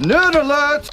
Nerd alert!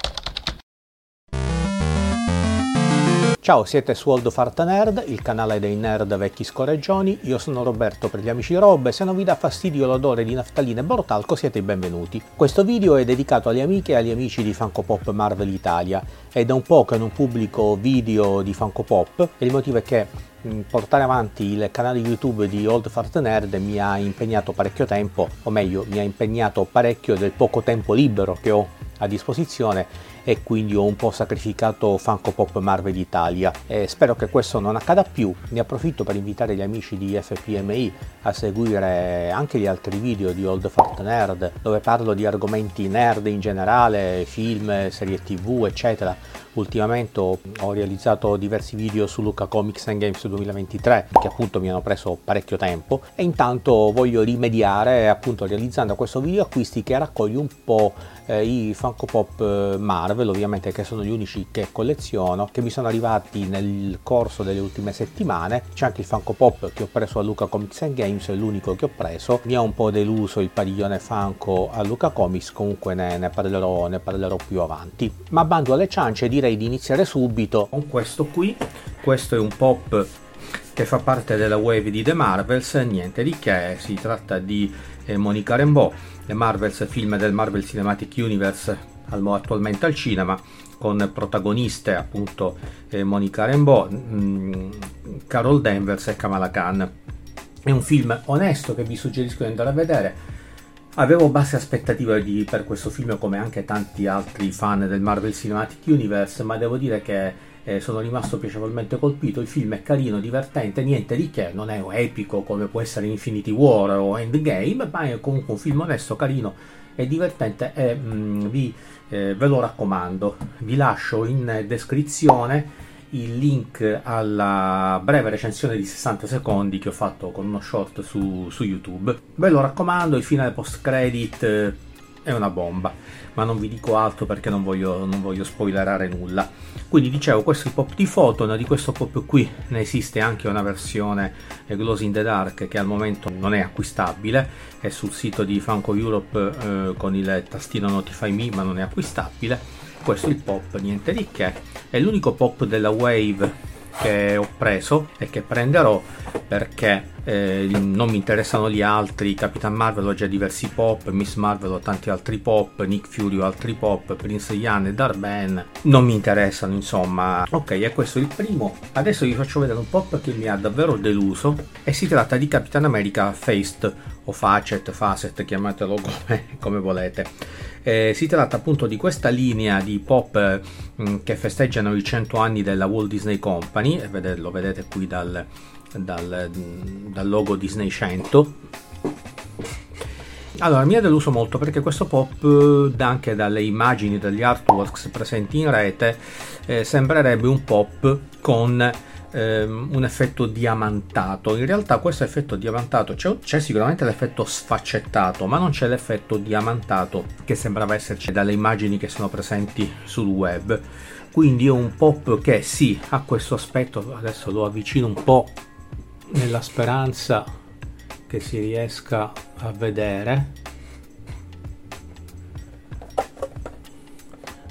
Ciao, siete su Old Farta Nerd, il canale dei nerd vecchi scorreggioni. Io sono Roberto per gli amici Rob e se non vi dà fastidio l'odore di naftalina e bortalco siete i benvenuti. Questo video è dedicato alle amiche e agli amici di Funko Pop Marvel Italia. È da un po' che non pubblico video di Funko Pop e il motivo è che mm, portare avanti il canale YouTube di Old Fart Nerd mi ha impegnato parecchio tempo, o meglio, mi ha impegnato parecchio del poco tempo libero che ho a disposizione e quindi ho un po' sacrificato Funko Pop Marvel Italia. E spero che questo non accada più. Ne approfitto per invitare gli amici di FPMI a seguire anche gli altri video di Old Fart Nerd dove parlo di argomenti nerd in generale, film, serie tv, eccetera. Ultimamente ho realizzato diversi video su Luca Comics and Games 2023 che appunto mi hanno preso parecchio tempo. E intanto voglio rimediare appunto realizzando questo video acquisti che raccoglie un po' eh, i Funko Pop eh, Marvel ovviamente che sono gli unici che colleziono che mi sono arrivati nel corso delle ultime settimane. C'è anche il Funko Pop che ho preso a Luca Comics and Games è l'unico che ho preso. Mi ha un po' deluso il padiglione Funko a Luca Comics comunque ne, ne, parlerò, ne parlerò più avanti. Ma bando alle ciance direi di iniziare subito con questo qui questo è un pop che fa parte della wave di The Marvels, niente di che, si tratta di eh, Monica Rambeau, The Marvels, film del Marvel Cinematic Universe attualmente al cinema con protagoniste appunto eh, Monica Rambeau, mm, Carol Danvers e Kamala Khan. È un film onesto che vi suggerisco di andare a vedere. Avevo basse aspettative di, per questo film come anche tanti altri fan del Marvel Cinematic Universe, ma devo dire che eh, sono rimasto piacevolmente colpito. Il film è carino, divertente, niente di che, non è epico come può essere Infinity War o Endgame, ma è comunque un film onesto, carino e divertente e mm, vi eh, ve lo raccomando. Vi lascio in descrizione il link alla breve recensione di 60 secondi che ho fatto con uno short su, su YouTube. Ve lo raccomando, il finale post credit eh, è una bomba, ma non vi dico altro perché non voglio, non voglio spoilerare nulla. Quindi dicevo, questo è il pop di Photon, di questo pop qui ne esiste anche una versione Glows in the Dark che al momento non è acquistabile, è sul sito di Funko Europe eh, con il tastino Notify Me ma non è acquistabile. Questo è il pop, niente di che, è l'unico pop della Wave che ho preso e che prenderò perché eh, non mi interessano gli altri Capitan Marvel ho già diversi pop Miss Marvel ho tanti altri pop Nick Fury ho altri pop Prince Ian e Darben non mi interessano insomma. Ok e questo è il primo. Adesso vi faccio vedere un pop che mi ha davvero deluso e si tratta di Capitan America Faced o Facet, Facet chiamatelo come, come volete eh, si tratta appunto di questa linea di pop mh, mm, che festeggiano i 100 anni della Walt Disney Company, lo vedete qui dal, dal, dal logo Disney 100. Allora, mi ha deluso molto perché questo pop, anche dalle immagini, dagli artworks presenti in rete, eh, sembrerebbe un pop con ehm, un effetto diamantato. In realtà questo effetto diamantato c'è, c'è sicuramente l'effetto sfaccettato, ma non c'è l'effetto diamantato che sembrava esserci dalle immagini che sono presenti sul web. Quindi è un pop che sì, ha questo aspetto, adesso lo avvicino un po' nella speranza che si riesca a vedere.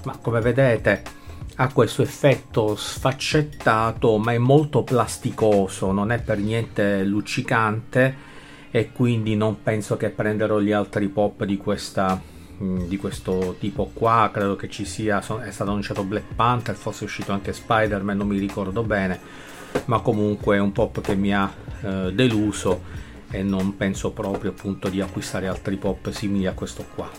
Ma come vedete ha questo effetto sfaccettato ma è molto plasticoso, non è per niente luccicante e quindi non penso che prenderò gli altri pop di, questa, mm, di questo tipo qua, credo che ci sia, è stato annunciato Black Panther, forse è uscito anche Spider-Man, non mi ricordo bene, ma comunque è un pop che mi ha eh, deluso e non penso proprio appunto di acquistare altri pop simili a questo qua.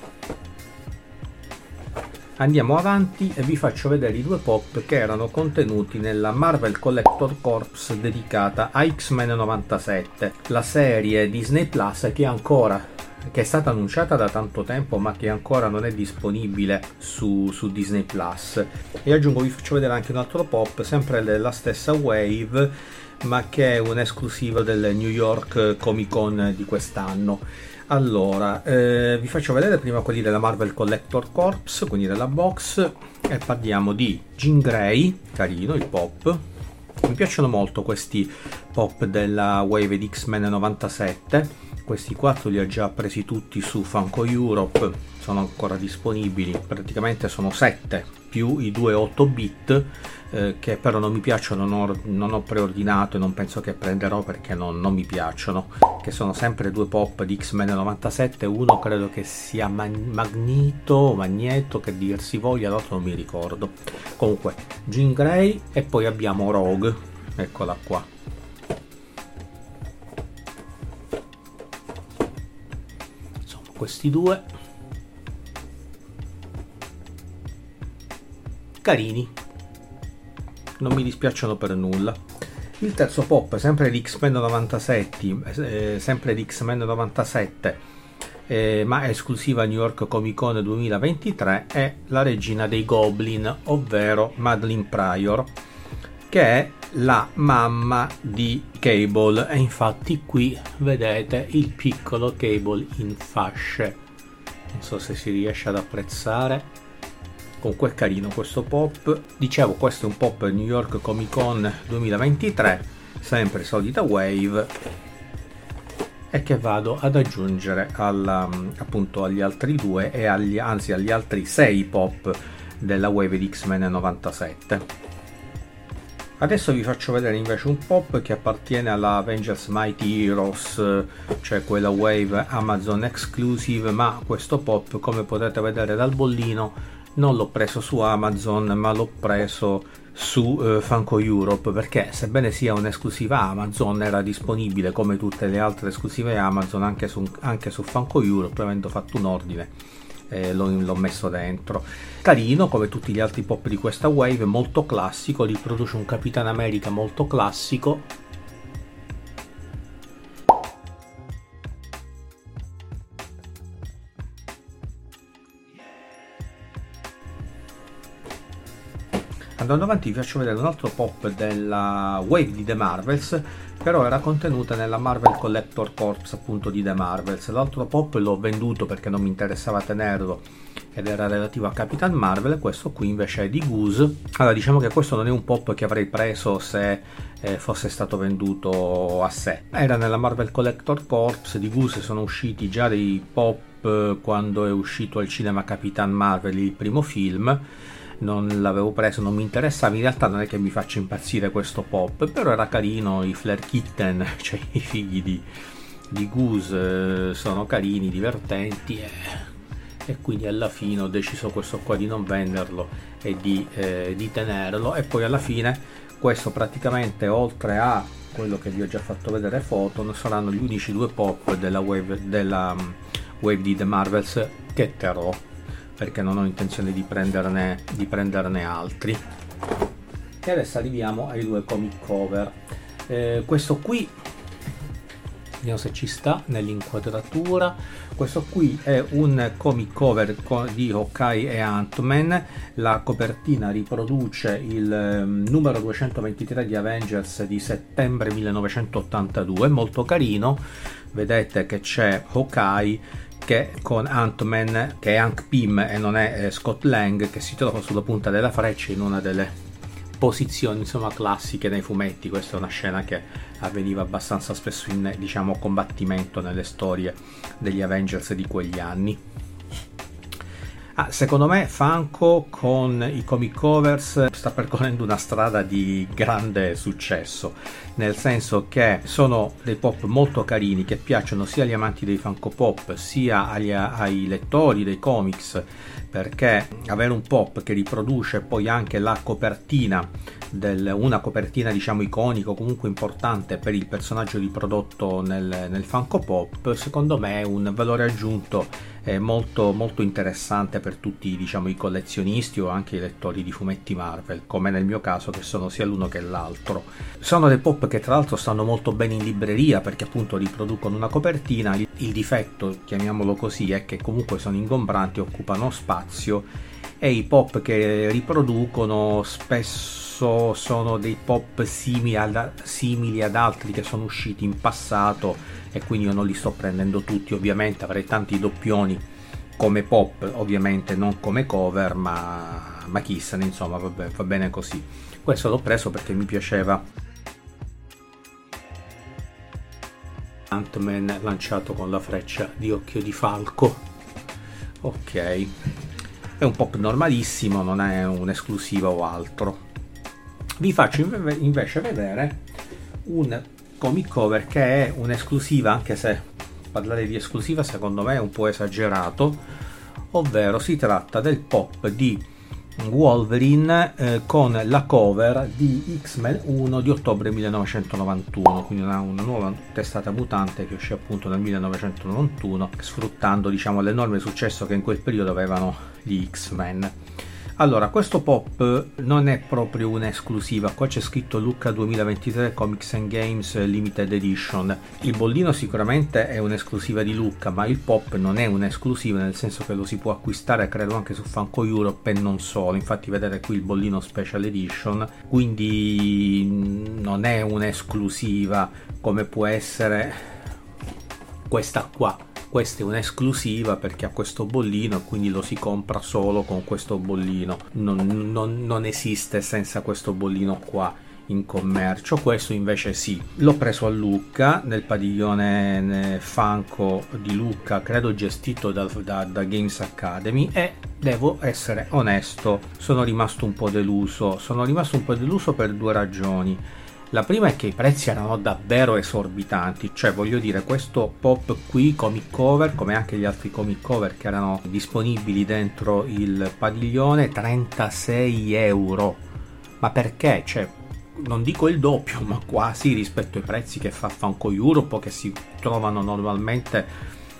Andiamo avanti e vi faccio vedere i due pop che erano contenuti nella Marvel Collector Corps dedicata a X-Men 97, la serie Disney Plus che ancora che è stata annunciata da tanto tempo ma che ancora non è disponibile su, su Disney Plus. E aggiungo vi faccio vedere anche un altro pop sempre della stessa wave ma che è un esclusivo del New York Comic Con di quest'anno allora, eh, vi faccio vedere prima quelli della Marvel Collector Corps, quindi della box, e parliamo di Jean Grey, carino il pop. Mi piacciono molto questi pop della Wave di X-Men 97, questi quattro li ho già presi tutti su Funko Europe sono ancora disponibili praticamente sono 7 più i due 8 bit eh, che però non mi piacciono non ho, non ho, preordinato e non penso che prenderò perché non, non mi piacciono che sono sempre due pop di X-Men 97 uno credo che sia Man- Magnito Magneto che dir si voglia l'altro non mi ricordo. Comunque Jean Grey e poi abbiamo Rogue. Eccola qua. Questi due carini. Non mi dispiacciono per nulla. Il terzo pop sempre di X-Men 97 eh, sempre di X-Men 97 eh, ma esclusiva New York Comic Con 2023 è la regina dei Goblin ovvero Madeline Pryor che è la mamma di Cable. E infatti qui vedete il piccolo Cable in fasce. Non so se si riesce ad apprezzare comunque è carino questo pop. Dicevo questo è un pop New York Comic Con 2023 sempre solita wave e che vado ad aggiungere alla, appunto agli altri due e agli, anzi agli altri sei pop della wave di X-Men 97 Adesso vi faccio vedere invece un pop che appartiene alla Avengers Mighty Heroes, cioè quella wave Amazon exclusive, ma questo pop come potete vedere dal bollino non l'ho preso su Amazon ma l'ho preso su eh, Funko Europe perché sebbene sia un'esclusiva Amazon era disponibile come tutte le altre esclusive Amazon anche su, anche su Funko Europe avendo fatto un ordine eh, l'ho, l'ho, messo dentro. Carino come tutti gli altri pop di questa wave, molto classico, riproduce un Capitan America molto classico. Andando avanti vi faccio vedere un altro pop della wave di The Marvels però era contenuta nella Marvel Collector Corps appunto di The Marvels. L'altro pop l'ho venduto perché non mi interessava tenerlo ed era relativo a Capitan Marvel, questo qui invece è di Goose. Allora diciamo che questo non è un pop che avrei preso se eh, fosse stato venduto a sé. Era nella Marvel Collector Corps, di Goose sono usciti già dei pop eh, quando è uscito al cinema Capitan Marvel il primo film non l'avevo preso, non mi interessava. In realtà non è che mi faccia impazzire questo pop, però era carino. I Flare Kitten, cioè i figli di, di Goose, eh, sono carini, divertenti. E, e, quindi alla fine ho deciso questo qua di non venderlo e di, eh, di tenerlo. E poi alla fine, questo praticamente oltre a quello che vi ho già fatto vedere foto, saranno gli unici due pop della wave, della, um, wave di The Marvels che terrò perché non ho intenzione di prenderne, di prenderne altri. E adesso arriviamo ai due comic cover. Eh, questo qui vediamo se ci sta nell'inquadratura. Questo qui è un comic cover di Hawkeye e Ant-Man. La copertina riproduce il ehm, numero 223 di Avengers di settembre 1982 molto carino vedete che c'è Hawkeye che con Ant-Man, che è Hank Pym e non è eh, Scott Lang, che si trova sulla punta della freccia in una delle posizioni insomma classiche nei fumetti. Questa è una scena che avveniva abbastanza spesso in diciamo combattimento nelle storie degli Avengers di quegli anni. Ah, secondo me Funko con i comic covers sta percorrendo una strada di grande successo, nel senso che sono dei pop molto carini che piacciono sia agli amanti dei Funko Pop sia agli, ai lettori dei comics, perché avere un pop che riproduce poi anche la copertina del, una copertina diciamo iconica o comunque importante per il personaggio riprodotto nel, nel Funko Pop secondo me è un valore aggiunto eh, molto, molto interessante per tutti diciamo, i collezionisti o anche i lettori di fumetti Marvel come nel mio caso che sono sia l'uno che l'altro. Sono dei pop che tra l'altro stanno molto bene in libreria perché appunto riproducono una copertina. Il, il difetto chiamiamolo così è che comunque sono ingombranti occupano spazio e i pop che riproducono spesso sono dei pop simili ad, simili ad altri che sono usciti in passato e quindi io non li sto prendendo tutti ovviamente avrei tanti doppioni come pop ovviamente non come cover ma, ma chissà insomma vabbè, va bene così. Questo l'ho preso perché mi piaceva. Ant-Man lanciato con la freccia di occhio di falco. Ok, è un pop normalissimo, non è un'esclusiva o altro. Vi faccio invece vedere un comic cover che è un'esclusiva, anche se parlare di esclusiva secondo me è un po' esagerato, ovvero si tratta del pop di Wolverine eh, con la cover di X-Men 1 di ottobre 1991, quindi una, una, nuova testata mutante che uscì appunto nel 1991, sfruttando diciamo, l'enorme successo che in quel periodo avevano gli X-Men. Allora, questo pop non è proprio un'esclusiva, qua c'è scritto Lucca 2023 Comics and Games Limited Edition. Il bollino sicuramente è un'esclusiva di Lucca, ma il pop non è un'esclusiva, nel senso che lo si può acquistare credo anche su Funko Europe e non solo. Infatti vedete qui il bollino Special Edition, quindi non è un'esclusiva come può essere questa qua questa è un'esclusiva perché ha questo bollino e quindi lo si compra solo con questo bollino. Non, non, non esiste senza questo bollino qua in commercio. Questo invece sì. L'ho preso a Lucca nel padiglione Fanco di Lucca credo gestito da, da, da Games Academy. E devo essere onesto sono rimasto un po' deluso. Sono rimasto un po' deluso per due ragioni la prima è che i prezzi erano davvero esorbitanti, cioè voglio dire questo pop qui comic cover, come anche gli altri comic cover che erano disponibili dentro il padiglione, 36 euro. Ma perché? Cioè, non dico il doppio, ma quasi rispetto ai prezzi che fa Funko Europe che si trovano normalmente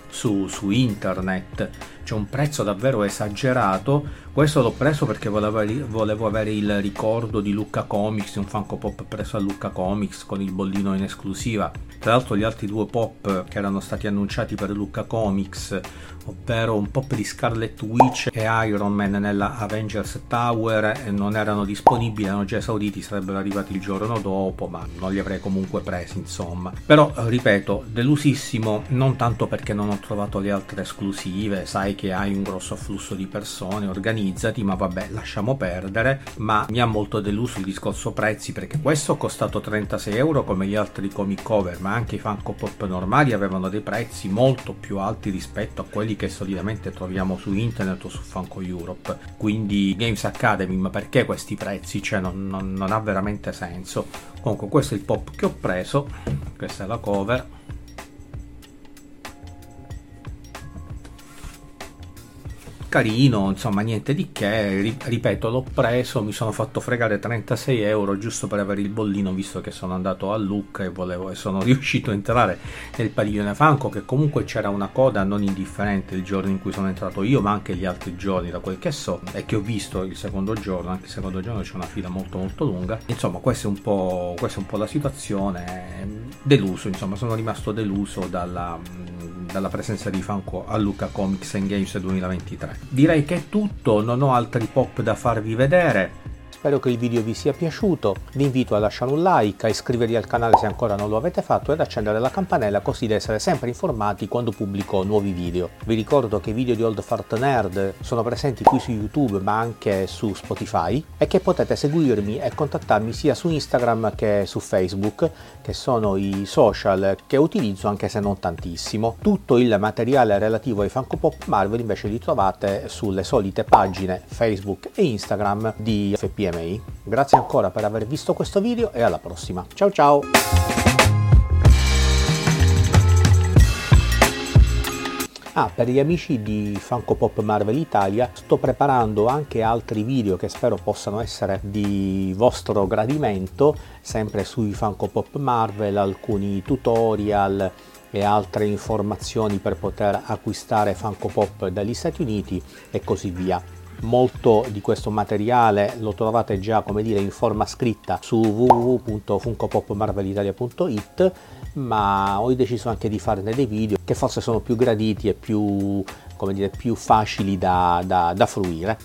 su, su internet c'è un prezzo davvero esagerato questo l'ho preso perché volevo, volevo, avere il ricordo di Lucca Comics un Funko Pop preso a Lucca Comics con il bollino in esclusiva tra l'altro gli altri due pop che erano stati annunciati per Lucca Comics ovvero un pop di Scarlet Witch e Iron Man nella Avengers Tower non erano disponibili, erano già esauriti, sarebbero arrivati il giorno dopo, ma non li avrei comunque presi, insomma. Però, ripeto, delusissimo, non tanto perché non ho trovato le altre esclusive, sai che hai un grosso afflusso di persone, organizzati, ma vabbè, lasciamo perdere, ma mi ha molto deluso il discorso prezzi perché questo ha costato 36 euro come gli altri comic cover, ma anche i Funko Pop normali avevano dei prezzi molto più alti rispetto a quelli che solitamente troviamo su internet o su Funko Europe. Quindi Games Academy, ma perché questi prezzi? Cioè non, non, non ha veramente senso. Comunque questo è il pop che ho preso, questa è la cover carino, insomma niente di che, ripeto l'ho preso, mi sono fatto fregare 36 euro giusto per avere il bollino visto che sono andato a Lucca e, volevo, e sono riuscito a entrare nel padiglione Franco che comunque c'era una coda non indifferente il giorno in cui sono entrato io ma anche gli altri giorni da quel che so e che ho visto il secondo giorno, anche il secondo giorno c'è una fila molto molto lunga, insomma questa è un po', questa è un po la situazione, deluso insomma sono rimasto deluso dalla, dalla presenza di Franco a Lucca Comics and Games 2023. Direi che è tutto, non ho altri pop da farvi vedere. Spero che il video vi sia piaciuto, vi invito a lasciare un like, a iscrivervi al canale se ancora non lo avete fatto e ad accendere la campanella così da essere sempre informati quando pubblico nuovi video. Vi ricordo che i video di Old Fart Nerd sono presenti qui su YouTube ma anche su Spotify e che potete seguirmi e contattarmi sia su Instagram che su Facebook che sono i social che utilizzo anche se non tantissimo. Tutto il materiale relativo ai Funko Pop Marvel invece li trovate sulle solite pagine Facebook e Instagram di FPM PMI. Grazie ancora per aver visto questo video e alla prossima. Ciao ciao! Ah, per gli amici di Funko Pop Marvel Italia sto preparando anche altri video che spero possano essere di vostro gradimento, sempre sui Funko Pop Marvel, alcuni tutorial e altre informazioni per poter acquistare Funko Pop dagli Stati Uniti e così via molto di questo materiale lo trovate già come dire in forma scritta su www.funkopopmarvelitalia.it ma ho deciso anche di farne dei video che forse sono più graditi e più, come dire, più facili da, da, da fruire.